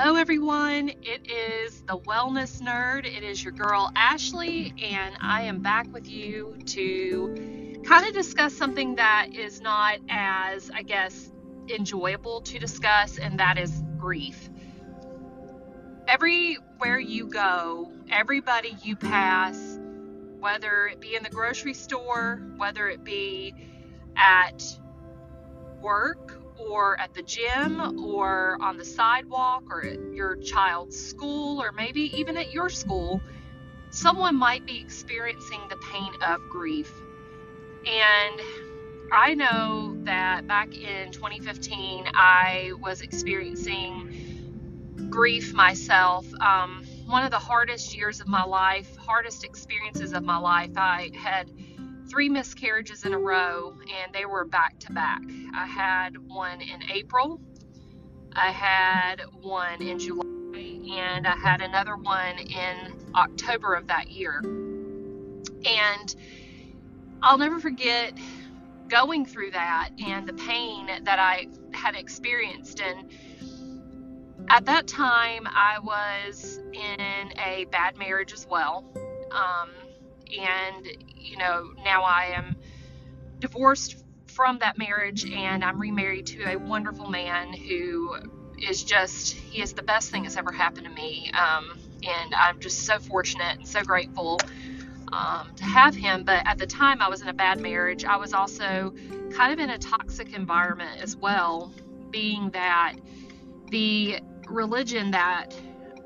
Hello, everyone. It is the Wellness Nerd. It is your girl, Ashley, and I am back with you to kind of discuss something that is not as, I guess, enjoyable to discuss, and that is grief. Everywhere you go, everybody you pass, whether it be in the grocery store, whether it be at work or at the gym or on the sidewalk or at your child's school or maybe even at your school, someone might be experiencing the pain of grief. And I know that back in 2015, I was experiencing grief myself. Um, one of the hardest years of my life, hardest experiences of my life. I had three miscarriages in a row, and they were back to back. I had one in April, I had one in July, and I had another one in October of that year. And I'll never forget going through that and the pain that I had experienced. And at that time, I was in a bad marriage as well. Um, and you know now I am divorced from that marriage and I'm remarried to a wonderful man who is just he is the best thing that's ever happened to me um, and I'm just so fortunate and so grateful um, to have him. But at the time I was in a bad marriage. I was also kind of in a toxic environment as well being that the religion that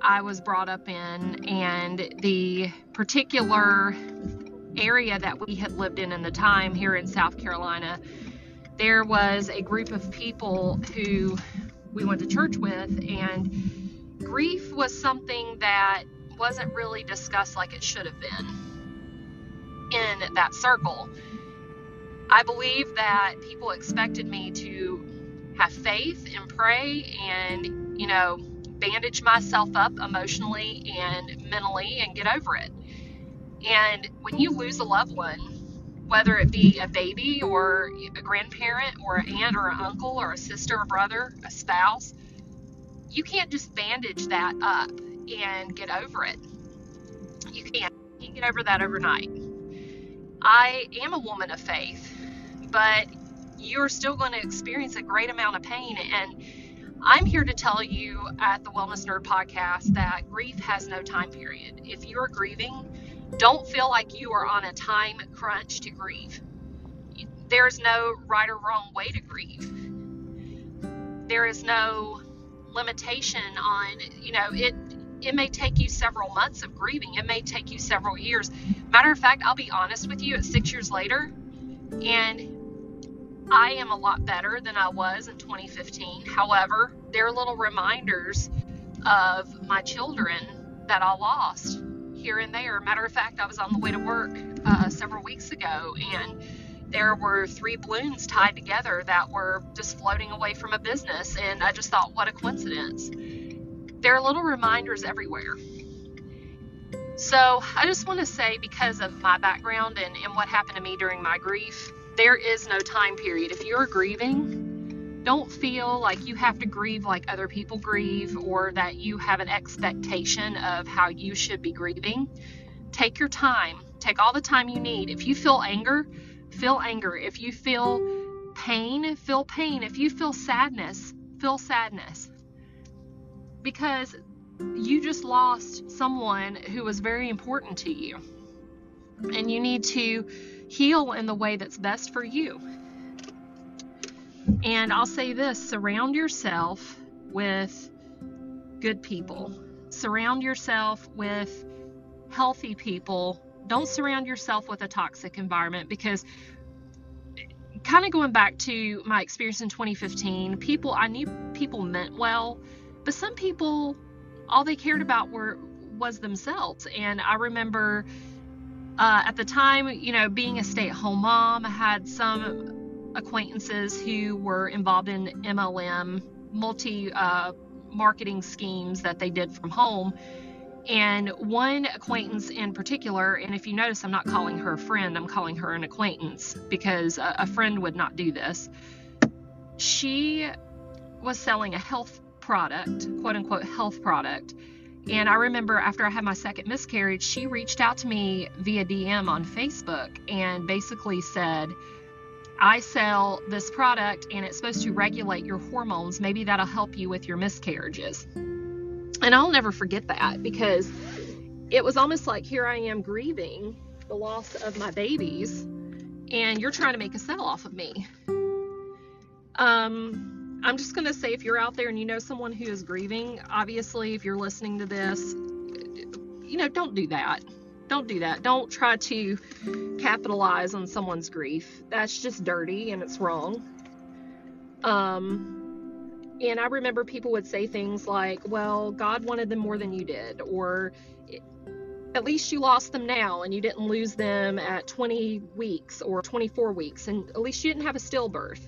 I was brought up in and the particular area that we had lived in in the time here in South Carolina, there was a group of people who we went to church with, and grief was something that wasn't really discussed like it should have been in that circle. I believe that people expected me to have faith and pray and, you know, bandage myself up emotionally and mentally and get over it. And when you lose a loved one, whether it be a baby or a grandparent or an aunt or an uncle or a sister or brother, a spouse, you can't just bandage that up and get over it. You can't. You can't get over that overnight. I am a woman of faith, but you're still going to experience a great amount of pain and I'm here to tell you at the Wellness Nerd podcast that grief has no time period. If you are grieving, don't feel like you are on a time crunch to grieve. There's no right or wrong way to grieve. There is no limitation on, you know, it it may take you several months of grieving. It may take you several years. Matter of fact, I'll be honest with you, at 6 years later, and I am a lot better than I was in 2015. However, they're little reminders of my children that I lost here and there. Matter of fact, I was on the way to work uh, several weeks ago and there were three balloons tied together that were just floating away from a business. And I just thought, what a coincidence. There are little reminders everywhere. So I just want to say, because of my background and, and what happened to me during my grief, there is no time period. If you're grieving, don't feel like you have to grieve like other people grieve or that you have an expectation of how you should be grieving. Take your time. Take all the time you need. If you feel anger, feel anger. If you feel pain, feel pain. If you feel sadness, feel sadness. Because you just lost someone who was very important to you. And you need to heal in the way that's best for you. And I'll say this surround yourself with good people, surround yourself with healthy people. Don't surround yourself with a toxic environment because kind of going back to my experience in 2015, people I knew people meant well, but some people all they cared about were was themselves. And I remember uh, at the time, you know, being a stay at home mom, I had some acquaintances who were involved in MLM, multi uh, marketing schemes that they did from home. And one acquaintance in particular, and if you notice, I'm not calling her a friend, I'm calling her an acquaintance because a, a friend would not do this. She was selling a health product, quote unquote health product. And I remember after I had my second miscarriage, she reached out to me via DM on Facebook and basically said, I sell this product and it's supposed to regulate your hormones. Maybe that'll help you with your miscarriages. And I'll never forget that because it was almost like here I am grieving the loss of my babies and you're trying to make a sell off of me. Um, I'm just going to say if you're out there and you know someone who is grieving, obviously, if you're listening to this, you know, don't do that. Don't do that. Don't try to capitalize on someone's grief. That's just dirty and it's wrong. Um, and I remember people would say things like, well, God wanted them more than you did, or at least you lost them now and you didn't lose them at 20 weeks or 24 weeks, and at least you didn't have a stillbirth.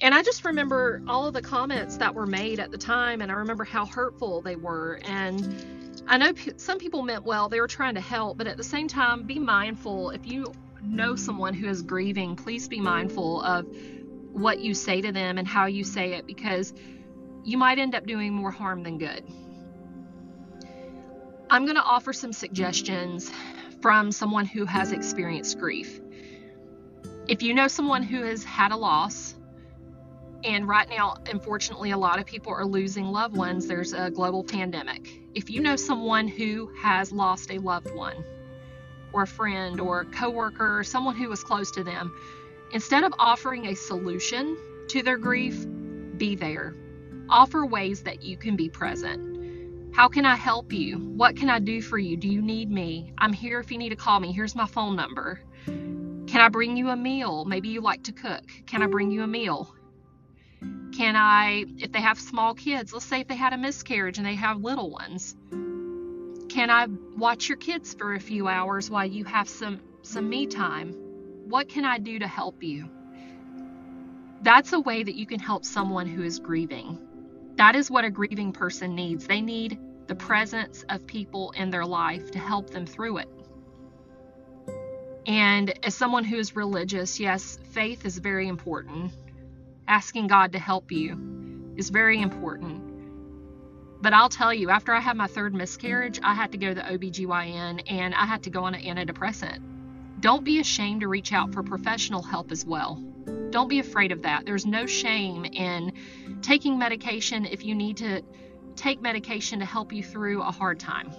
And I just remember all of the comments that were made at the time, and I remember how hurtful they were. And I know p- some people meant well, they were trying to help, but at the same time, be mindful. If you know someone who is grieving, please be mindful of what you say to them and how you say it because you might end up doing more harm than good. I'm going to offer some suggestions from someone who has experienced grief. If you know someone who has had a loss, and right now, unfortunately, a lot of people are losing loved ones. There's a global pandemic. If you know someone who has lost a loved one, or a friend, or a coworker, or someone who was close to them, instead of offering a solution to their grief, be there. Offer ways that you can be present. How can I help you? What can I do for you? Do you need me? I'm here if you need to call me. Here's my phone number. Can I bring you a meal? Maybe you like to cook. Can I bring you a meal? Can I, if they have small kids, let's say if they had a miscarriage and they have little ones, can I watch your kids for a few hours while you have some some me time? What can I do to help you? That's a way that you can help someone who is grieving. That is what a grieving person needs. They need the presence of people in their life to help them through it. And as someone who is religious, yes, faith is very important asking God to help you is very important. But I'll tell you, after I had my third miscarriage, I had to go to the OBGYN and I had to go on an antidepressant. Don't be ashamed to reach out for professional help as well. Don't be afraid of that. There's no shame in taking medication if you need to take medication to help you through a hard time.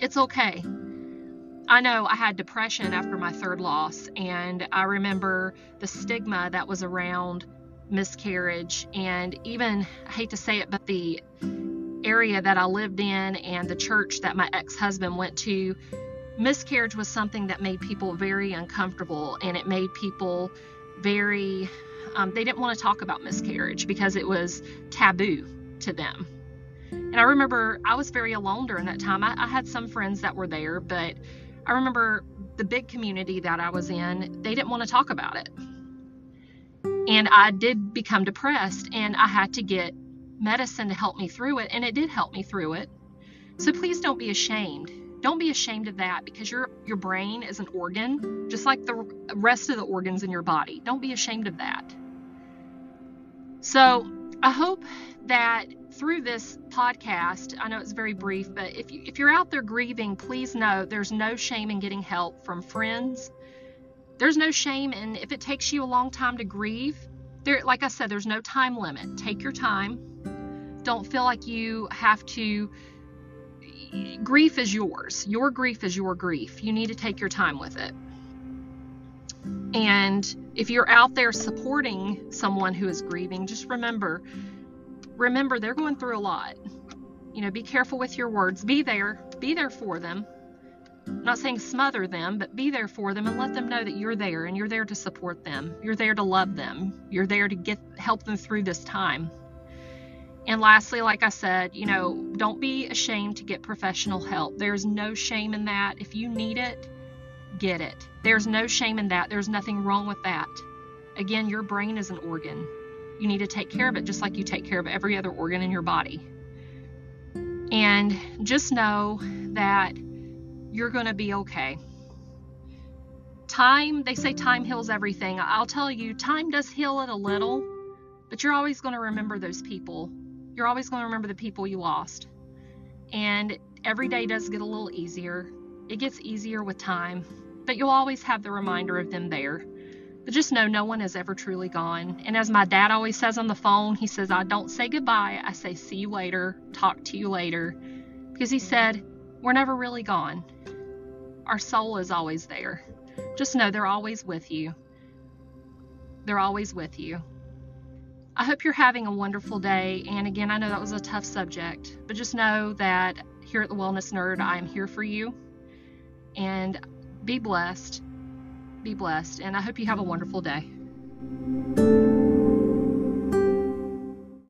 It's okay. I know I had depression after my third loss, and I remember the stigma that was around miscarriage. And even, I hate to say it, but the area that I lived in and the church that my ex husband went to, miscarriage was something that made people very uncomfortable and it made people very, um, they didn't want to talk about miscarriage because it was taboo to them. And I remember I was very alone during that time. I, I had some friends that were there, but I remember the big community that I was in, they didn't want to talk about it. And I did become depressed and I had to get medicine to help me through it, and it did help me through it. So please don't be ashamed. Don't be ashamed of that because your your brain is an organ, just like the rest of the organs in your body. Don't be ashamed of that. So, I hope that through this podcast, I know it's very brief, but if you if you're out there grieving, please know there's no shame in getting help from friends. There's no shame in if it takes you a long time to grieve. There like I said, there's no time limit. Take your time. Don't feel like you have to grief is yours. Your grief is your grief. You need to take your time with it. And if you're out there supporting someone who is grieving, just remember remember they're going through a lot. You know, be careful with your words. Be there. Be there for them. I'm not saying smother them, but be there for them and let them know that you're there and you're there to support them. You're there to love them. You're there to get help them through this time. And lastly, like I said, you know, don't be ashamed to get professional help. There's no shame in that. If you need it, get it. There's no shame in that. There's nothing wrong with that. Again, your brain is an organ. You need to take care of it just like you take care of every other organ in your body. And just know that you're going to be okay. Time, they say time heals everything. I'll tell you, time does heal it a little, But you're always going to remember those people. You're always going to remember the people you lost. And every day does get a little easier. It gets easier with time, but you'll always have the reminder of them there. But just know no one has ever truly gone. And as my dad always says on the phone, he says, I don't say goodbye, I say see you later, talk to you later. Because he said, we're never really gone. Our soul is always there. Just know they're always with you. They're always with you. I hope you're having a wonderful day. And again, I know that was a tough subject, but just know that here at the Wellness Nerd, I am here for you. And be blessed. Be blessed. And I hope you have a wonderful day.